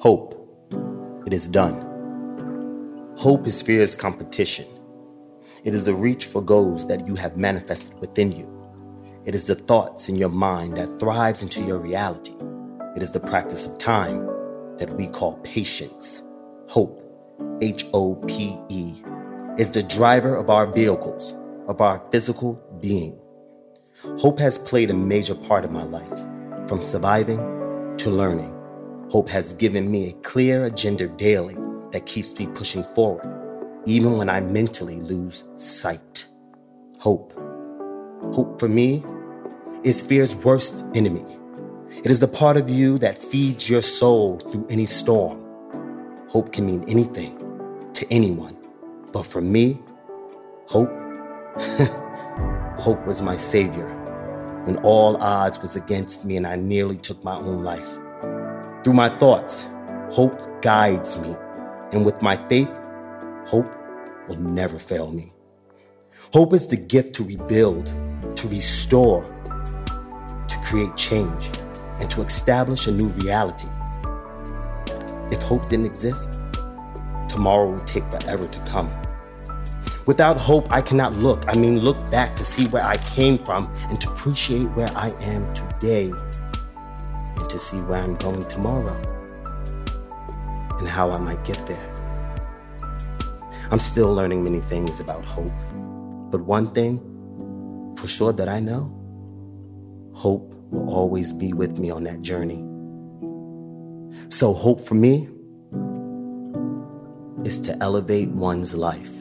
Hope. It is done. Hope is fear's competition. It is a reach for goals that you have manifested within you. It is the thoughts in your mind that thrives into your reality. It is the practice of time that we call patience. Hope, H O P E, is the driver of our vehicles, of our physical being. Hope has played a major part of my life, from surviving to learning. Hope has given me a clear agenda daily that keeps me pushing forward, even when I mentally lose sight. Hope. Hope for me is fear's worst enemy. It is the part of you that feeds your soul through any storm. Hope can mean anything to anyone, but for me, hope, hope was my savior when all odds was against me and I nearly took my own life. Through my thoughts, hope guides me, and with my faith, hope will never fail me. Hope is the gift to rebuild, to restore, to create change, and to establish a new reality. If hope didn't exist, tomorrow would take forever to come. Without hope, I cannot look. I mean, look back to see where I came from and to appreciate where I am today to see where I'm going tomorrow and how I might get there. I'm still learning many things about hope, but one thing for sure that I know hope will always be with me on that journey. So, hope for me is to elevate one's life